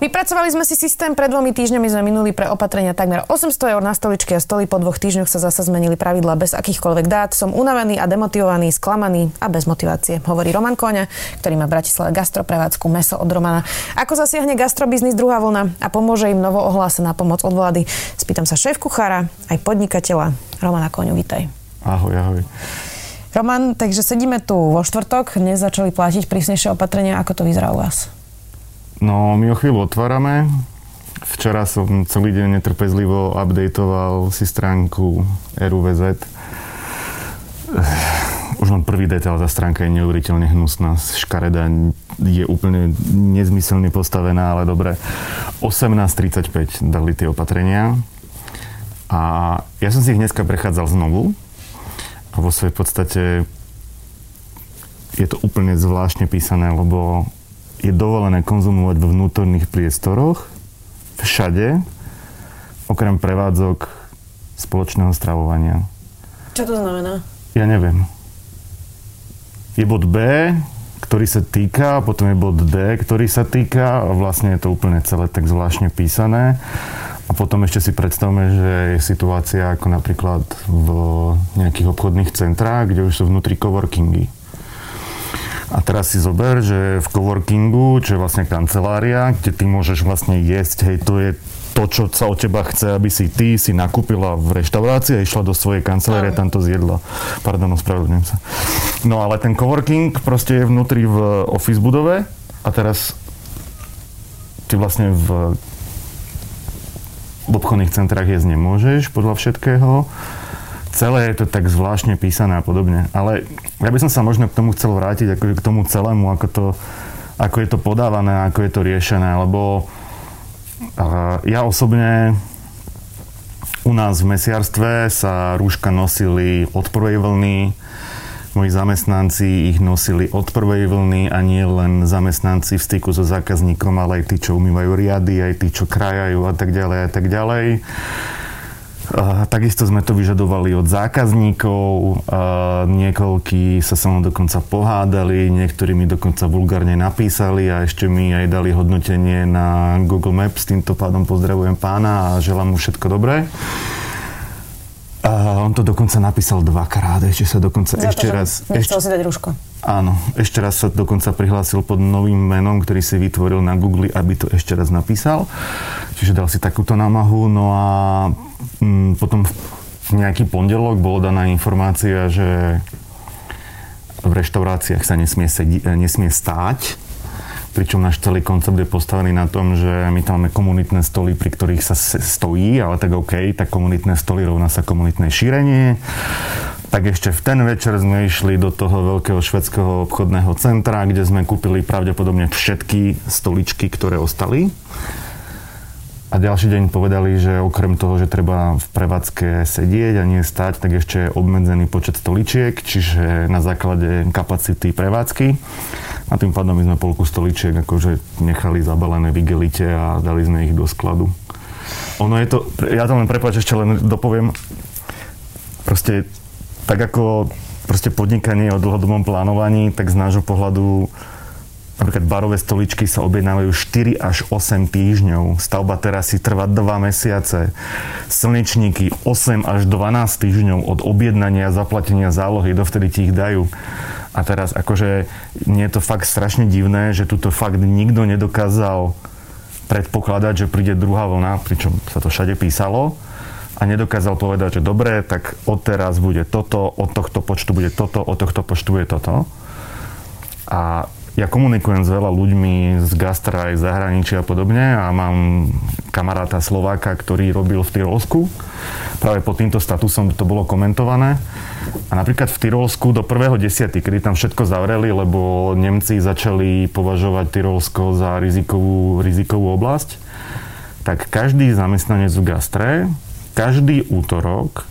Vypracovali sme si systém, pred dvomi týždňami sme minuli pre opatrenia takmer 800 eur na stoličky a stoly, po dvoch týždňoch sa zase zmenili pravidla bez akýchkoľvek dát. Som unavený a demotivovaný, sklamaný a bez motivácie, hovorí Roman Koňa, ktorý má v Bratislave gastroprevádzku Meso od Romana. Ako zasiahne gastrobiznis druhá vlna a pomôže im novo ohlásená pomoc od vlády? Spýtam sa šéf kuchára, aj podnikateľa Romana Koňu, vítaj. Ahoj, ahoj. Roman, takže sedíme tu vo štvrtok, dnes začali platiť prísnejšie opatrenia, ako to vyzerá u vás? No, my o chvíľu otvárame. Včera som celý deň netrpezlivo updateoval si stránku RUVZ. Už len prvý detail, tá stránka je neuveriteľne hnusná, škareda, je úplne nezmyselne postavená, ale dobre. 18.35 dali tie opatrenia a ja som si ich dneska prechádzal znovu a vo svojej podstate je to úplne zvláštne písané, lebo je dovolené konzumovať vo vnútorných priestoroch všade, okrem prevádzok spoločného stravovania. Čo to znamená? Ja neviem. Je bod B, ktorý sa týka, potom je bod D, ktorý sa týka a vlastne je to úplne celé tak zvláštne písané. A potom ešte si predstavme, že je situácia ako napríklad v nejakých obchodných centrách, kde už sú vnútri coworkingy a teraz si zober, že v coworkingu, čo je vlastne kancelária, kde ty môžeš vlastne jesť, hej, to je to, čo sa od teba chce, aby si ty si nakúpila v reštaurácii a išla do svojej kancelárie a tam to zjedla. Pardon, ospravedlňujem sa. No ale ten coworking proste je vnútri v office budove a teraz ty vlastne v, v obchodných centrách jesť nemôžeš podľa všetkého celé je to tak zvláštne písané a podobne. Ale ja by som sa možno k tomu chcel vrátiť, ako k tomu celému, ako, to, ako je to podávané, ako je to riešené, lebo ja osobne u nás v mesiarstve sa rúška nosili od prvej vlny, moji zamestnanci ich nosili od prvej vlny a nie len zamestnanci v styku so zákazníkom, ale aj tí, čo umývajú riady, aj tí, čo krajajú a tak ďalej a tak ďalej. Takisto sme to vyžadovali od zákazníkov, niekoľkí sa sa mnou dokonca pohádali, niektorí mi dokonca vulgárne napísali a ešte mi aj dali hodnotenie na Google Maps. Týmto pádom pozdravujem pána a želám mu všetko dobré. A on to dokonca napísal dvakrát, ešte sa dokonca Za ešte to, raz... Ešte, si dať rúško. Áno, ešte raz sa dokonca prihlásil pod novým menom, ktorý si vytvoril na Google, aby to ešte raz napísal. Čiže dal si takúto námahu. No a mm, potom v nejaký pondelok bola daná informácia, že v reštauráciách sa nesmie, sedi- nesmie stáť pričom náš celý koncept je postavený na tom, že my tam máme komunitné stoly, pri ktorých sa stojí, ale tak OK, tak komunitné stoly rovná sa komunitné šírenie. Tak ešte v ten večer sme išli do toho veľkého švedského obchodného centra, kde sme kúpili pravdepodobne všetky stoličky, ktoré ostali. A ďalší deň povedali, že okrem toho, že treba v prevádzke sedieť a nie stať, tak ešte je obmedzený počet stoličiek, čiže na základe kapacity prevádzky. A tým pádom my sme polku stoličiek akože nechali zabalené v igelite a dali sme ich do skladu. Ono je to, ja to len prepáč, ešte len dopoviem, proste tak ako proste podnikanie o dlhodobom plánovaní, tak z nášho pohľadu Napríklad barové stoličky sa objednávajú 4 až 8 týždňov. Stavba terasy trvá 2 mesiace. Slnečníky 8 až 12 týždňov od objednania a zaplatenia zálohy, dovtedy ti ich dajú. A teraz akože nie je to fakt strašne divné, že tuto fakt nikto nedokázal predpokladať, že príde druhá vlna, pričom sa to všade písalo a nedokázal povedať, že dobre, tak odteraz bude toto, od tohto počtu bude toto, od tohto počtu bude toto. A ja komunikujem s veľa ľuďmi z gastra aj zahraničia a podobne a mám kamaráta Slováka, ktorý robil v Tyrolsku. Práve pod týmto statusom to bolo komentované. A napríklad v Tyrolsku do 1.10., kedy tam všetko zavreli, lebo Nemci začali považovať Tyrolsko za rizikovú, rizikovú oblasť, tak každý zamestnanec v gastre každý útorok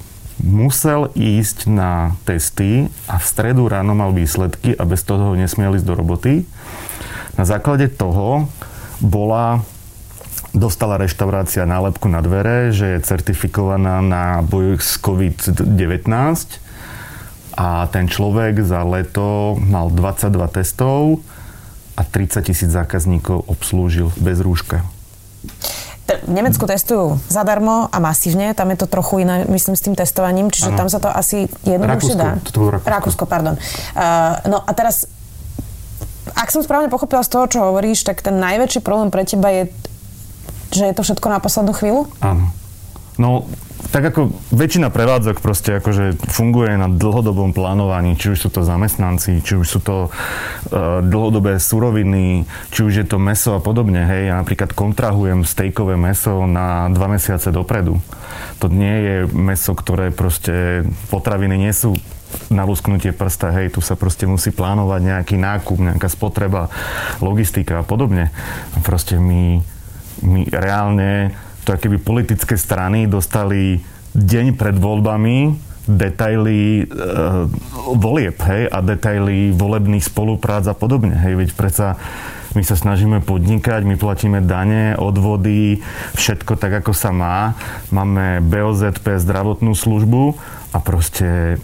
musel ísť na testy a v stredu ráno mal výsledky a bez toho nesmiel ísť do roboty. Na základe toho bola dostala reštaurácia nálepku na dvere, že je certifikovaná na boj s COVID-19 a ten človek za leto mal 22 testov a 30 tisíc zákazníkov obslúžil bez rúška. V Nemecku testujú zadarmo a masívne, tam je to trochu iné, myslím, s tým testovaním, čiže ano. tam sa to asi jednoduchšie dá. To bolo Rakúsko. Rakúsko, pardon. Uh, no a teraz, ak som správne pochopila z toho, čo hovoríš, tak ten najväčší problém pre teba je že je to všetko na poslednú chvíľu? Áno. No, tak ako väčšina prevádzok proste akože funguje na dlhodobom plánovaní, či už sú to zamestnanci, či už sú to uh, dlhodobé suroviny, či už je to meso a podobne. Hej, ja napríklad kontrahujem stejkové meso na dva mesiace dopredu. To nie je meso, ktoré proste potraviny nie sú na lusknutie prsta, hej, tu sa proste musí plánovať nejaký nákup, nejaká spotreba, logistika a podobne. Proste my my reálne to keby politické strany dostali deň pred voľbami detaily e, volieb, hej, a detaily volebných spoluprác a podobne, hej, veď predsa my sa snažíme podnikať, my platíme dane, odvody, všetko tak, ako sa má. Máme BOZP, zdravotnú službu a proste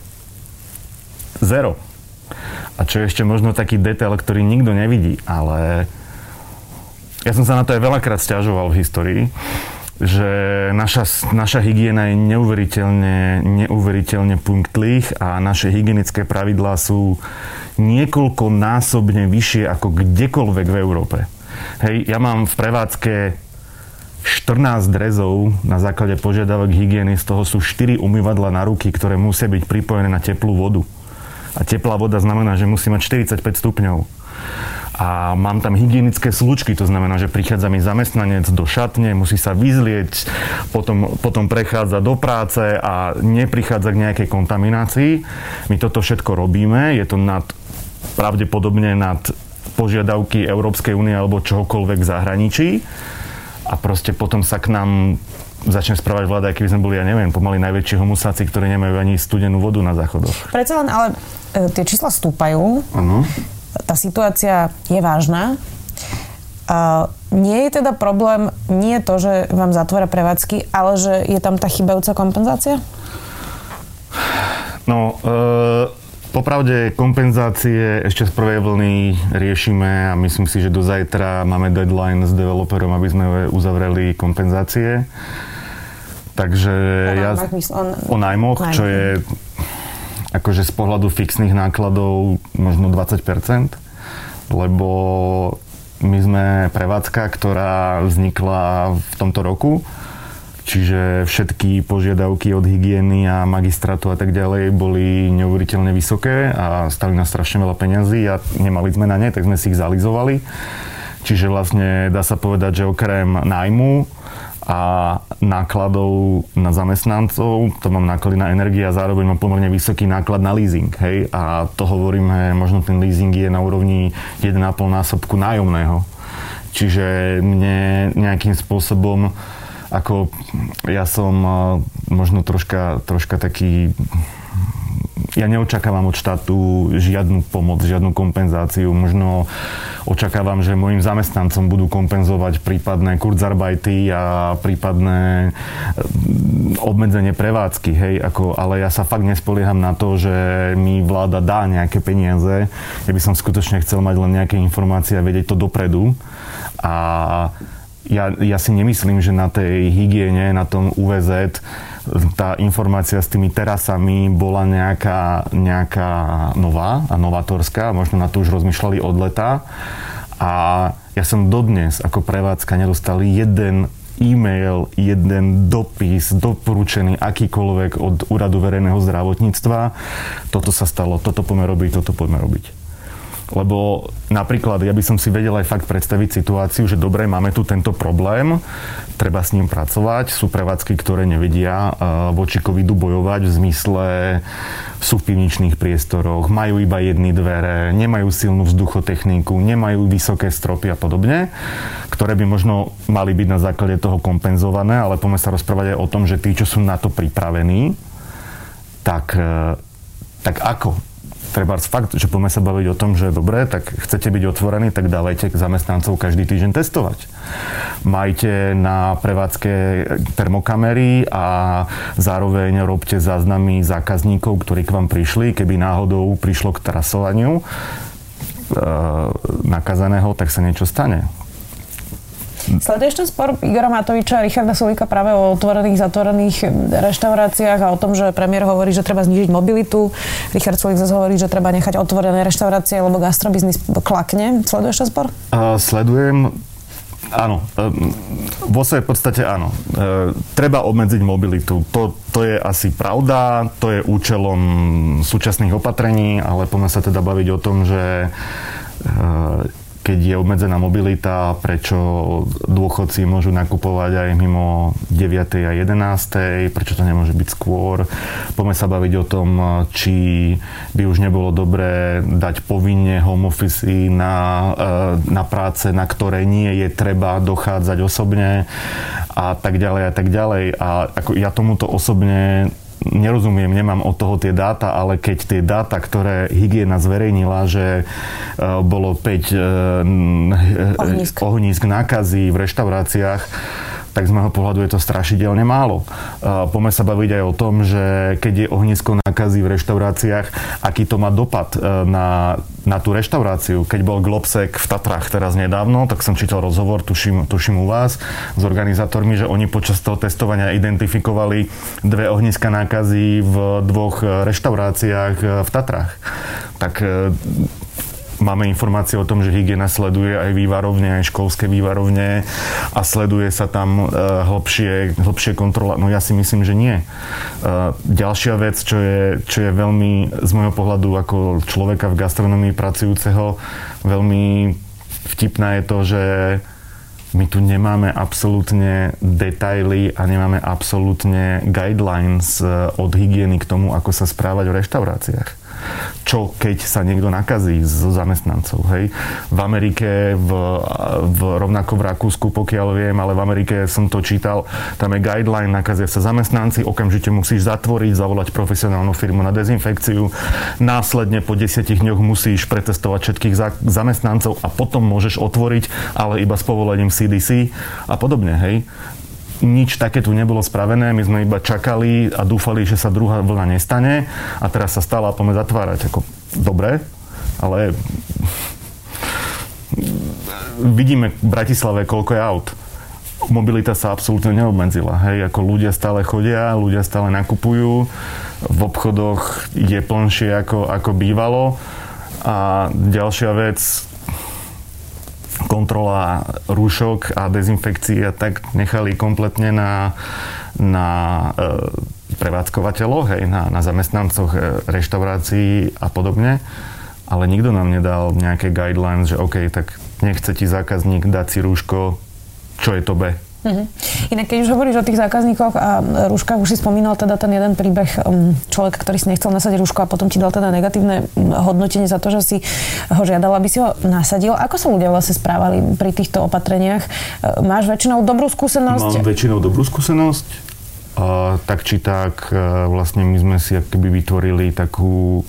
zero. A čo je ešte možno taký detail, ktorý nikto nevidí, ale ja som sa na to aj veľakrát stiažoval v histórii, že naša, naša hygiena je neuveriteľne, neuveriteľne punktlých a naše hygienické pravidlá sú niekoľko násobne vyššie ako kdekoľvek v Európe. Hej, ja mám v prevádzke 14 drezov na základe požiadavok hygieny, z toho sú 4 umývadla na ruky, ktoré musia byť pripojené na teplú vodu. A teplá voda znamená, že musí mať 45 stupňov a mám tam hygienické slučky, to znamená, že prichádza mi zamestnanec do šatne, musí sa vyzlieť, potom, potom prechádza do práce a neprichádza k nejakej kontaminácii. My toto všetko robíme, je to nad, pravdepodobne nad požiadavky Európskej únie alebo čohokoľvek v zahraničí a proste potom sa k nám začne správať vláda, keby sme boli, ja neviem, pomaly najväčší homusáci, ktorí nemajú ani studenú vodu na záchodoch. Predsa len, ale e, tie čísla stúpajú. Ano tá situácia je vážna. A nie je teda problém nie to, že vám zatvoria prevádzky, ale že je tam tá chybajúca kompenzácia? No, e, popravde kompenzácie ešte z prvej vlny riešime a myslím si, že do zajtra máme deadline s developerom, aby sme uzavreli kompenzácie. Takže o ja... o najmoch, čo je akože z pohľadu fixných nákladov možno 20%, lebo my sme prevádzka, ktorá vznikla v tomto roku, čiže všetky požiadavky od hygieny a magistrátu a tak ďalej boli neuveriteľne vysoké a stali nás strašne veľa peňazí a nemali sme na ne, tak sme si ich zalizovali. Čiže vlastne dá sa povedať, že okrem nájmu a nákladov na zamestnancov, to mám náklady na energie a zároveň mám pomerne vysoký náklad na leasing. Hej? A to hovoríme, možno ten leasing je na úrovni 1,5 násobku nájomného. Čiže mne nejakým spôsobom ako ja som možno troška, troška taký ja neočakávam od štátu žiadnu pomoc, žiadnu kompenzáciu. Možno očakávam, že mojim zamestnancom budú kompenzovať prípadné kurzarbajty a prípadné eh, obmedzenie prevádzky, hej, ako, ale ja sa fakt nespolieham na to, že mi vláda dá nejaké peniaze. Ja by som skutočne chcel mať len nejaké informácie a vedieť to dopredu. A ja, ja si nemyslím, že na tej hygiene, na tom UVZ tá informácia s tými terasami bola nejaká, nejaká nová a novatorská, možno na to už rozmýšľali od leta. A ja som dodnes ako prevádzka nedostal jeden e-mail, jeden dopis doporučený akýkoľvek od Úradu verejného zdravotníctva. Toto sa stalo, toto poďme robiť, toto poďme robiť. Lebo napríklad ja by som si vedel aj fakt predstaviť situáciu, že dobre, máme tu tento problém, treba s ním pracovať. Sú prevádzky, ktoré nevedia voči covidu bojovať v zmysle sú v pivničných priestoroch, majú iba jedny dvere, nemajú silnú vzduchotechniku, nemajú vysoké stropy a podobne, ktoré by možno mali byť na základe toho kompenzované, ale poďme sa rozprávať aj o tom, že tí, čo sú na to pripravení, tak, e, tak ako? Treba fakt, že poďme sa baviť o tom, že dobre, tak chcete byť otvorení, tak dávajte zamestnancov každý týždeň testovať. Majte na prevádzke termokamery a zároveň robte záznamy zákazníkov, ktorí k vám prišli, keby náhodou prišlo k trasovaniu e, nakazaného, tak sa niečo stane. Sleduješ ten spor Igora Matoviča a Richarda Sulika práve o otvorených, zatvorených reštauráciách a o tom, že premiér hovorí, že treba znižiť mobilitu. Richard Sulik zase hovorí, že treba nechať otvorené reštaurácie, lebo gastrobiznis klakne. Sleduješ ten spor? Uh, sledujem. Áno, vo svojej podstate áno. E, treba obmedziť mobilitu. To, to je asi pravda, to je účelom súčasných opatrení, ale poďme sa teda baviť o tom, že e, keď je obmedzená mobilita, prečo dôchodci môžu nakupovať aj mimo 9. a 11. prečo to nemôže byť skôr. Poďme sa baviť o tom, či by už nebolo dobré dať povinne home office na, e, na práce, na ktoré nie je treba dochádzať osobne a tak ďalej a tak ďalej. A ako ja tomuto osobne nerozumiem, nemám od toho tie dáta, ale keď tie dáta, ktoré hygiena zverejnila, že e, bolo 5 e, ohnízk, ohnízk nákazy v reštauráciách, tak z môjho pohľadu je to strašidelne málo. Poďme sa baviť aj o tom, že keď je ohnisko nákazy v reštauráciách, aký to má dopad e, na, na tú reštauráciu. Keď bol Globsek v Tatrách teraz nedávno, tak som čítal rozhovor, tuším, tuším u vás, s organizátormi, že oni počas toho testovania identifikovali dve ohniska nákazy v dvoch reštauráciách e, v Tatrách. Tak Máme informácie o tom, že hygiena sleduje aj vývarovne, aj školské vývarovne a sleduje sa tam uh, hlbšie, hlbšie kontrola. No ja si myslím, že nie. Uh, ďalšia vec, čo je, čo je veľmi z môjho pohľadu ako človeka v gastronomii pracujúceho veľmi vtipná je to, že my tu nemáme absolútne detaily a nemáme absolútne guidelines e, od hygieny k tomu, ako sa správať v reštauráciách čo keď sa niekto nakazí z zamestnancov. Hej. V Amerike, v, v, rovnako v Rakúsku, pokiaľ viem, ale v Amerike som to čítal, tam je guideline, nakazia sa zamestnanci, okamžite musíš zatvoriť, zavolať profesionálnu firmu na dezinfekciu, následne po desiatich dňoch musíš pretestovať všetkých za, zamestnancov a potom môžeš otvoriť, ale iba s povolením CDC a podobne. Hej nič také tu nebolo spravené, my sme iba čakali a dúfali, že sa druhá vlna nestane a teraz sa stala a poďme zatvárať. Ako, dobre, ale vidíme v Bratislave, koľko je aut. Mobilita sa absolútne neobmedzila. Hej, ako ľudia stále chodia, ľudia stále nakupujú, v obchodoch je plnšie ako, ako bývalo. A ďalšia vec, kontrola rúšok a dezinfekcií a tak nechali kompletne na, na e, prevádzkovateľoch, hej, na, na zamestnancoch e, reštaurácií a podobne. Ale nikto nám nedal nejaké guidelines, že OK, tak nechce ti zákazník dať si rúško, čo je to B. Uh-huh. Inak keď už hovoríš o tých zákazníkoch a rúškach, už si spomínal teda ten jeden príbeh človeka, ktorý si nechcel nasadiť rúško a potom ti dal teda negatívne hodnotenie za to, že si ho žiadal, aby si ho nasadil. Ako sa ľudia vlastne správali pri týchto opatreniach? E, máš väčšinou dobrú skúsenosť? Mám väčšinou dobrú skúsenosť. A, tak či tak, e, vlastne my sme si akoby vytvorili takú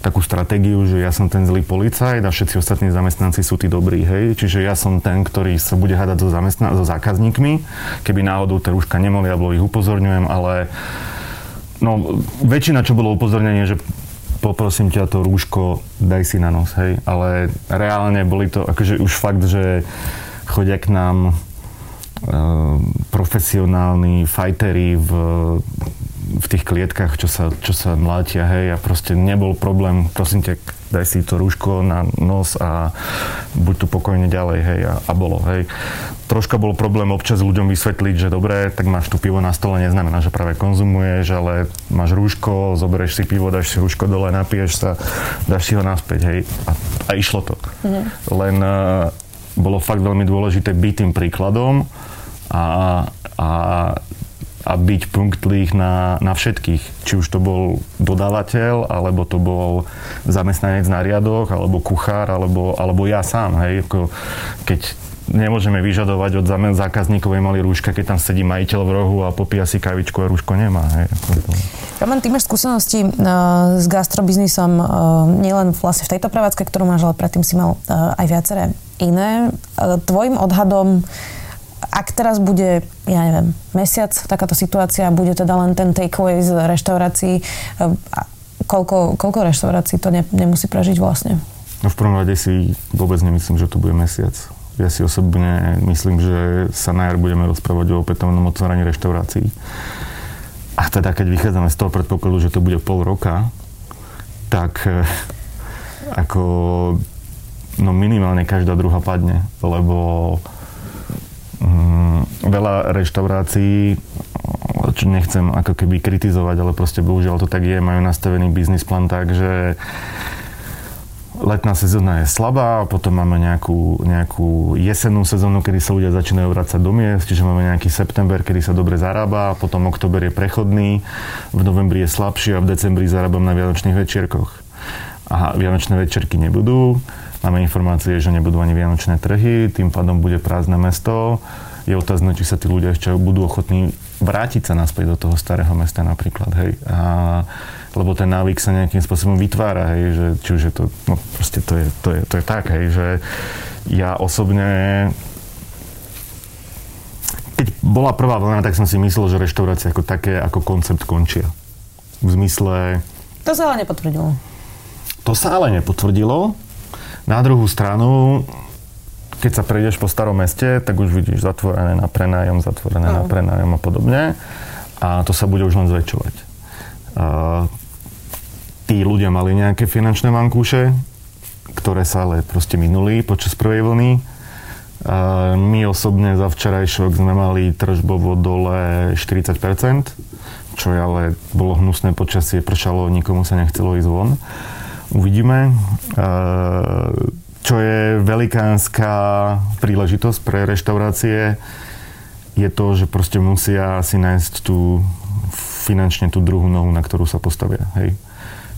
takú stratégiu, že ja som ten zlý policajt a všetci ostatní zamestnanci sú tí dobrí, hej. Čiže ja som ten, ktorý sa bude hádať so, zamestna- so zákazníkmi. Keby náhodou tie rúška nemali, ja ich upozorňujem, ale no, väčšina, čo bolo upozornenie, že poprosím ťa to rúško, daj si na nos, hej. Ale reálne boli to akože už fakt, že chodia k nám e, profesionálni fajteri v v tých klietkach, čo sa, čo sa mlátia, hej, a proste nebol problém, prosím ťa, daj si to rúško na nos a buď tu pokojne ďalej, hej, a, a bolo, hej. Troška bol problém občas ľuďom vysvetliť, že dobre, tak máš tu pivo na stole, neznamená, že práve konzumuješ, ale máš rúško, zoberieš si pivo, dáš si rúško dole, napiješ sa, dáš si ho naspäť, hej, a, a išlo to. Mhm. Len uh, bolo fakt veľmi dôležité byť tým príkladom a, a a byť punktlých na, na všetkých. Či už to bol dodávateľ, alebo to bol zamestnanec na riadoch, alebo kuchár, alebo, alebo ja sám. Hej. Keď nemôžeme vyžadovať od zákazníkov, aby mali rúška, keď tam sedí majiteľ v rohu a popíja si kavičku a rúško nemá. Hej. Roman, ty máš skúsenosti uh, s gastrobiznisom uh, nielen vlastne v tejto prevádzke, ktorú máš, ale predtým si mal uh, aj viaceré iné. Uh, tvojim odhadom ak teraz bude, ja neviem, mesiac takáto situácia, bude teda len ten takeaway z reštaurácií, koľko, koľko reštaurácií to ne, nemusí prežiť vlastne? No v prvom rade si vôbec nemyslím, že to bude mesiac. Ja si osobne myslím, že sa na jar budeme rozprávať o opätovnom otváraní reštaurácií. A teda, keď vychádzame z toho predpokladu, že to bude pol roka, tak eh, ako no minimálne každá druhá padne, lebo veľa reštaurácií, čo nechcem ako keby kritizovať, ale proste bohužiaľ to tak je, majú nastavený biznis plán tak, že letná sezóna je slabá, potom máme nejakú, nejakú jesennú sezónu, kedy sa ľudia začínajú vrácať do miest, čiže máme nejaký september, kedy sa dobre zarába, potom október je prechodný, v novembri je slabší a v decembri zarábam na vianočných večierkoch. A vianočné večerky nebudú, máme informácie, že nebudú ani vianočné trhy, tým pádom bude prázdne mesto. Je otázne, či sa tí ľudia ešte budú ochotní vrátiť sa naspäť do toho starého mesta napríklad. Hej. A lebo ten návyk sa nejakým spôsobom vytvára, hej, že či už je to, no proste to je, to je, to je tak, hej, že ja osobne keď bola prvá vlna, tak som si myslel, že reštaurácie ako také, ako koncept končia. V zmysle... To sa ale nepotvrdilo. To sa ale nepotvrdilo. Na druhú stranu, keď sa prejdeš po starom meste, tak už vidíš zatvorené na prenájom, zatvorené no. na prenájom a podobne. A to sa bude už len zväčšovať. Uh, tí ľudia mali nejaké finančné vankúše, ktoré sa ale proste minuli počas prvej vlny. A my osobne za včerajšok sme mali tržbovo dole 40%, čo je ale bolo hnusné počasie, pršalo, nikomu sa nechcelo ísť von. Uvidíme. Čo je velikánska príležitosť pre reštaurácie, je to, že proste musia si nájsť tú finančne tú druhú nohu, na ktorú sa postavia. Hej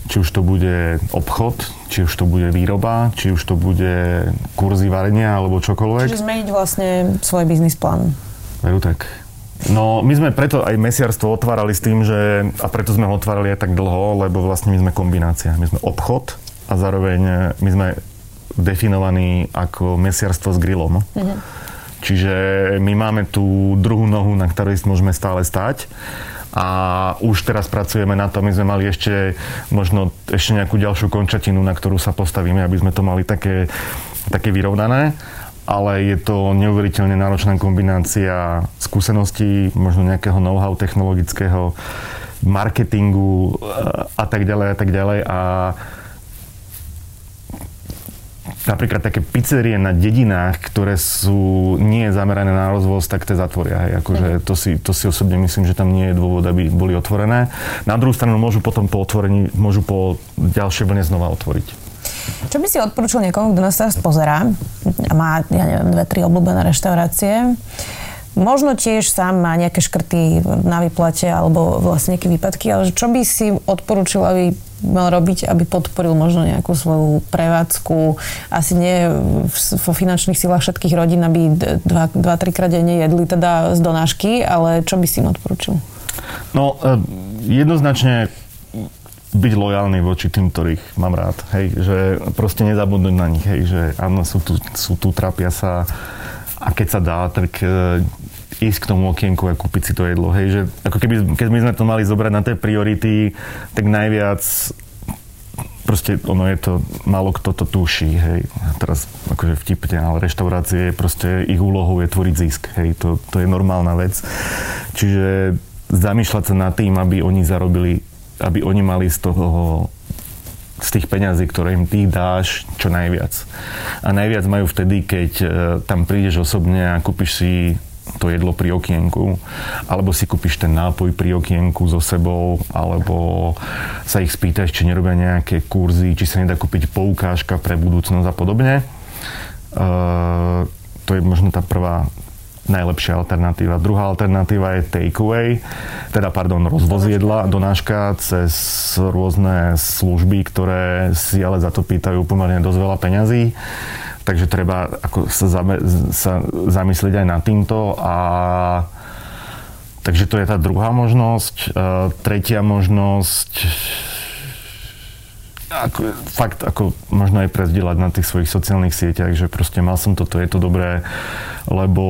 či už to bude obchod, či už to bude výroba, či už to bude kurzy varenia alebo čokoľvek. Čiže zmeniť vlastne svoj biznis plán. Veru tak. No, my sme preto aj mesiarstvo otvárali s tým, že, a preto sme ho otvárali aj tak dlho, lebo vlastne my sme kombinácia. My sme obchod a zároveň my sme definovaní ako mesiarstvo s grillom. Mhm. Čiže my máme tú druhú nohu, na ktorej môžeme stále stať a už teraz pracujeme na tom, my sme mali ešte možno ešte nejakú ďalšiu končatinu, na ktorú sa postavíme, aby sme to mali také, také vyrovnané ale je to neuveriteľne náročná kombinácia skúseností, možno nejakého know-how technologického, marketingu a tak ďalej a tak ďalej a napríklad také pizzerie na dedinách, ktoré sú nie zamerané na rozvoz, tak to zatvoria. Hej. Akože to, si, to si osobne myslím, že tam nie je dôvod, aby boli otvorené. Na druhú stranu môžu potom po otvorení, môžu po ďalšej vlne znova otvoriť. Čo by si odporúčil niekomu, kto nás teraz pozerá a má, ja neviem, dve, tri obľúbené reštaurácie, možno tiež sám má nejaké škrty na výplate alebo vlastne nejaké výpadky, ale čo by si odporúčil, aby mal robiť, aby podporil možno nejakú svoju prevádzku. Asi nie vo finančných silách všetkých rodín, aby dva, dva trikrát denne jedli teda z donášky, ale čo by si im odporúčil? No, e, jednoznačne byť lojálny voči tým, ktorých mám rád. Hej, že proste nezabudnúť na nich. Hej, že áno, sú tu, sú tu, trápia sa a keď sa dá, tak e, ísť k tomu okienku a kúpiť si to jedlo. Hej, že ako keby, keď my sme to mali zobrať na tie priority, tak najviac proste ono je to, málo kto to tuší, hej. Teraz akože vtipne, ale reštaurácie, proste ich úlohou je tvoriť zisk, hej. To, to je normálna vec. Čiže zamýšľať sa nad tým, aby oni zarobili, aby oni mali z toho z tých peňazí, ktoré im ty dáš, čo najviac. A najviac majú vtedy, keď e, tam prídeš osobne a kúpiš si to jedlo pri okienku, alebo si kúpiš ten nápoj pri okienku so sebou, alebo sa ich spýtaš, či nerobia nejaké kurzy, či sa nedá kúpiť poukážka pre budúcnosť a podobne. Uh, to je možno tá prvá najlepšia alternatíva. Druhá alternatíva je takeaway, teda pardon, rozvoz jedla, donáška cez rôzne služby, ktoré si ale za to pýtajú pomerne dosť veľa peňazí. Takže treba ako sa, zame, sa zamyslieť aj nad týmto a takže to je tá druhá možnosť. Uh, tretia možnosť ako, fakt ako možno aj prezdielať na tých svojich sociálnych sieťach, že proste mal som toto, je to dobré, lebo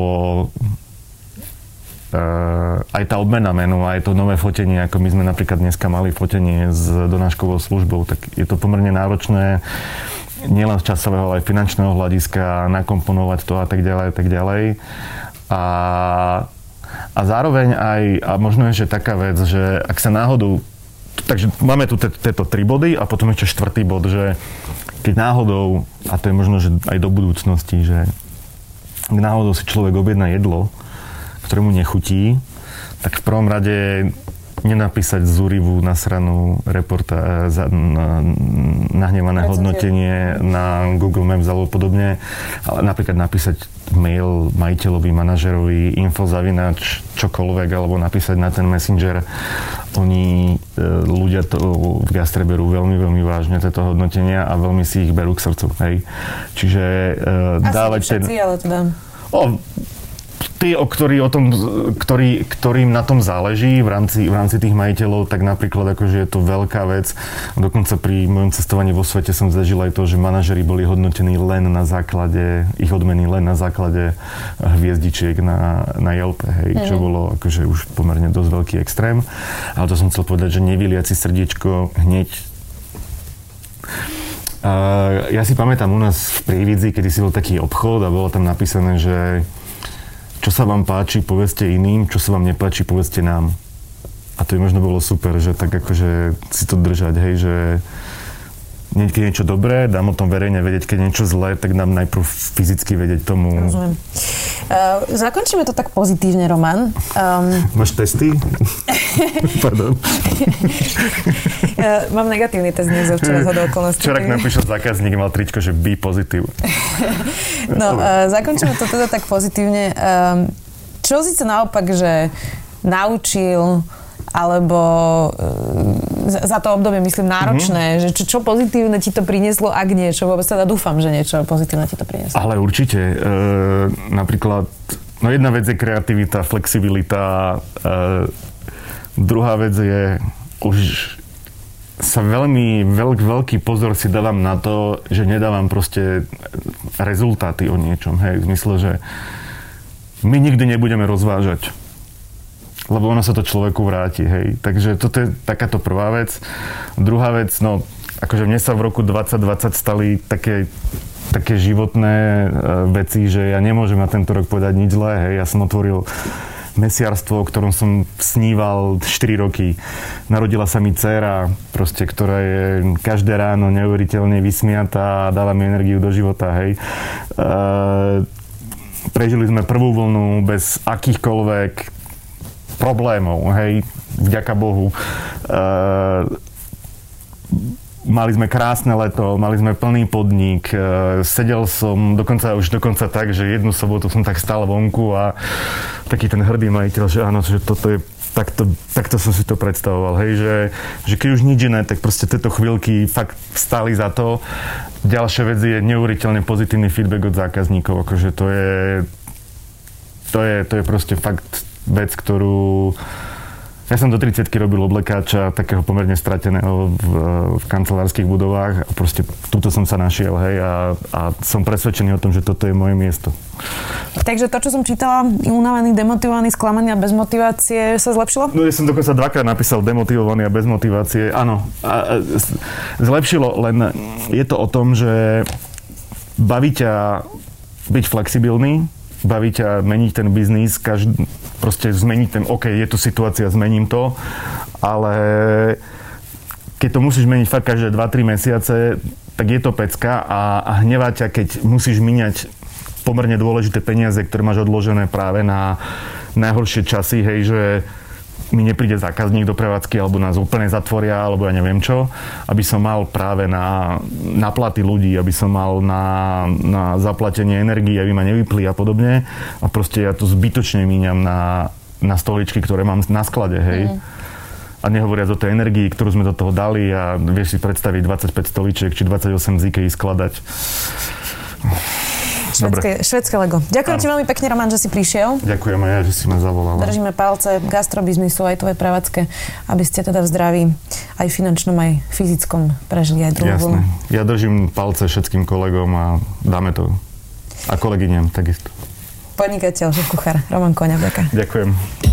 uh, aj tá obmena menu, aj to nové fotenie, ako my sme napríklad dneska mali fotenie s donáškovou službou, tak je to pomerne náročné nielen z časového, ale aj finančného hľadiska, nakomponovať to a tak ďalej, a tak ďalej. A, a zároveň aj, a možno ešte taká vec, že ak sa náhodou takže máme tu tieto tri body a potom ešte štvrtý bod, že keď náhodou, a to je možno že aj do budúcnosti, že ak náhodou si človek objedná jedlo, ktorému nechutí, tak v prvom rade nenapísať zúrivú nasranú reporta, za, na, nahnevané hodnotenie na Google Maps alebo podobne, ale napríklad napísať mail majiteľovi, manažerovi, infozavinač, čokoľvek, alebo napísať na ten messenger. Oni, e, ľudia to v gastre berú veľmi, veľmi vážne tieto hodnotenia a veľmi si ich berú k srdcu. Hej. Čiže e, Asi dávať všetci, ten... ale teda... O, tí, o ktorí, o tom, ktorý, ktorým na tom záleží v rámci, v rámci tých majiteľov, tak napríklad akože je to veľká vec. Dokonca pri mojom cestovaní vo svete som zažil aj to, že manažeri boli hodnotení len na základe, ich odmeny len na základe hviezdičiek na, na Yelp, hej, mm. čo bolo akože už pomerne dosť veľký extrém. Ale to som chcel povedať, že nevyliaci srdiečko hneď Uh, ja si pamätám u nás v Prívidzi, kedy si bol taký obchod a bolo tam napísané, že čo sa vám páči, povedzte iným, čo sa vám nepáči, povedzte nám. A to je možno bolo super, že tak akože si to držať, hej, že keď je niečo dobré, dám o tom verejne vedieť, keď je niečo zlé, tak dám najprv fyzicky vedieť tomu. Rozumiem. Uh, zakončíme to tak pozitívne, Roman. Um... Máš testy? Pardon. uh, mám negatívny test dnes včera z okolností. Včera, napíšel zákazník, mal tričko, že by pozitív. no, uh, zakončíme to teda tak pozitívne. Um, čo si sa naopak, že naučil alebo e, za to obdobie, myslím, náročné, mm-hmm. že čo, čo pozitívne ti to prinieslo, ak niečo, vôbec teda dúfam, že niečo pozitívne ti to prinieslo. Ale určite. E, napríklad, no jedna vec je kreativita, flexibilita, e, druhá vec je už sa veľmi veľk, veľký pozor si dávam na to, že nedávam proste rezultáty o niečom. Hej, v zmysle, že my nikdy nebudeme rozvážať lebo ono sa to človeku vráti, hej. Takže toto je takáto prvá vec. Druhá vec, no, akože mne sa v roku 2020 stali také také životné e, veci, že ja nemôžem na tento rok povedať nič zlé, hej. Ja som otvoril mesiarstvo, o ktorom som sníval 4 roky. Narodila sa mi dcéra, proste, ktorá je každé ráno neuveriteľne vysmiatá a dáva mi energiu do života, hej. E, prežili sme prvú vlnu bez akýchkoľvek problémov, hej, vďaka Bohu. E, mali sme krásne leto, mali sme plný podnik, e, sedel som dokonca už dokonca tak, že jednu sobotu som tak stál vonku a taký ten hrdý majiteľ, že áno, že toto je takto, takto som si to predstavoval, hej, že, že keď už nič iné, tak proste tieto chvíľky fakt stáli za to. Ďalšia vec je neuveriteľne pozitívny feedback od zákazníkov, akože to je to je, to je proste fakt vec, ktorú... Ja som do 30 robil oblekáča, takého pomerne strateného v, v kancelárskych budovách a proste tuto som sa našiel, hej, a, a som presvedčený o tom, že toto je moje miesto. Takže to, čo som čítala, unavený, demotivovaný, sklamaný a bez motivácie sa zlepšilo? No ja som dokonca dvakrát napísal demotivovaný a bez motivácie. Áno, a, a, zlepšilo, len je to o tom, že baví ťa byť flexibilný, baví ťa meniť ten biznis, každý, proste zmeniť ten, OK, je tu situácia, zmením to, ale keď to musíš meniť fakt každé 2-3 mesiace, tak je to pecka a, a hnevá ťa, keď musíš míňať pomerne dôležité peniaze, ktoré máš odložené práve na najhoršie časy, hej, že mi nepríde zákazník do prevádzky alebo nás úplne zatvoria alebo ja neviem čo, aby som mal práve na, na platy ľudí, aby som mal na, na zaplatenie energii, aby ma nevypli a podobne a proste ja to zbytočne míňam na, na stoličky, ktoré mám na sklade, hej. Mm. A nehovoriac o tej energii, ktorú sme do toho dali a vieš si predstaviť 25 stoličiek či 28 z skladať Švedské, švedské Lego. Ďakujem ti veľmi pekne, Roman, že si prišiel. Ďakujem aj ja, že si ma zavolala. Držíme palce gastrobiznisu aj tvoje prevádzke, aby ste teda v zdraví aj finančnom, aj fyzickom prežili aj druhú Jasné. Ja držím palce všetkým kolegom a dáme to. A kolegyňam takisto. Podnikateľ, že kuchár, Roman Koňa, Ďakujem.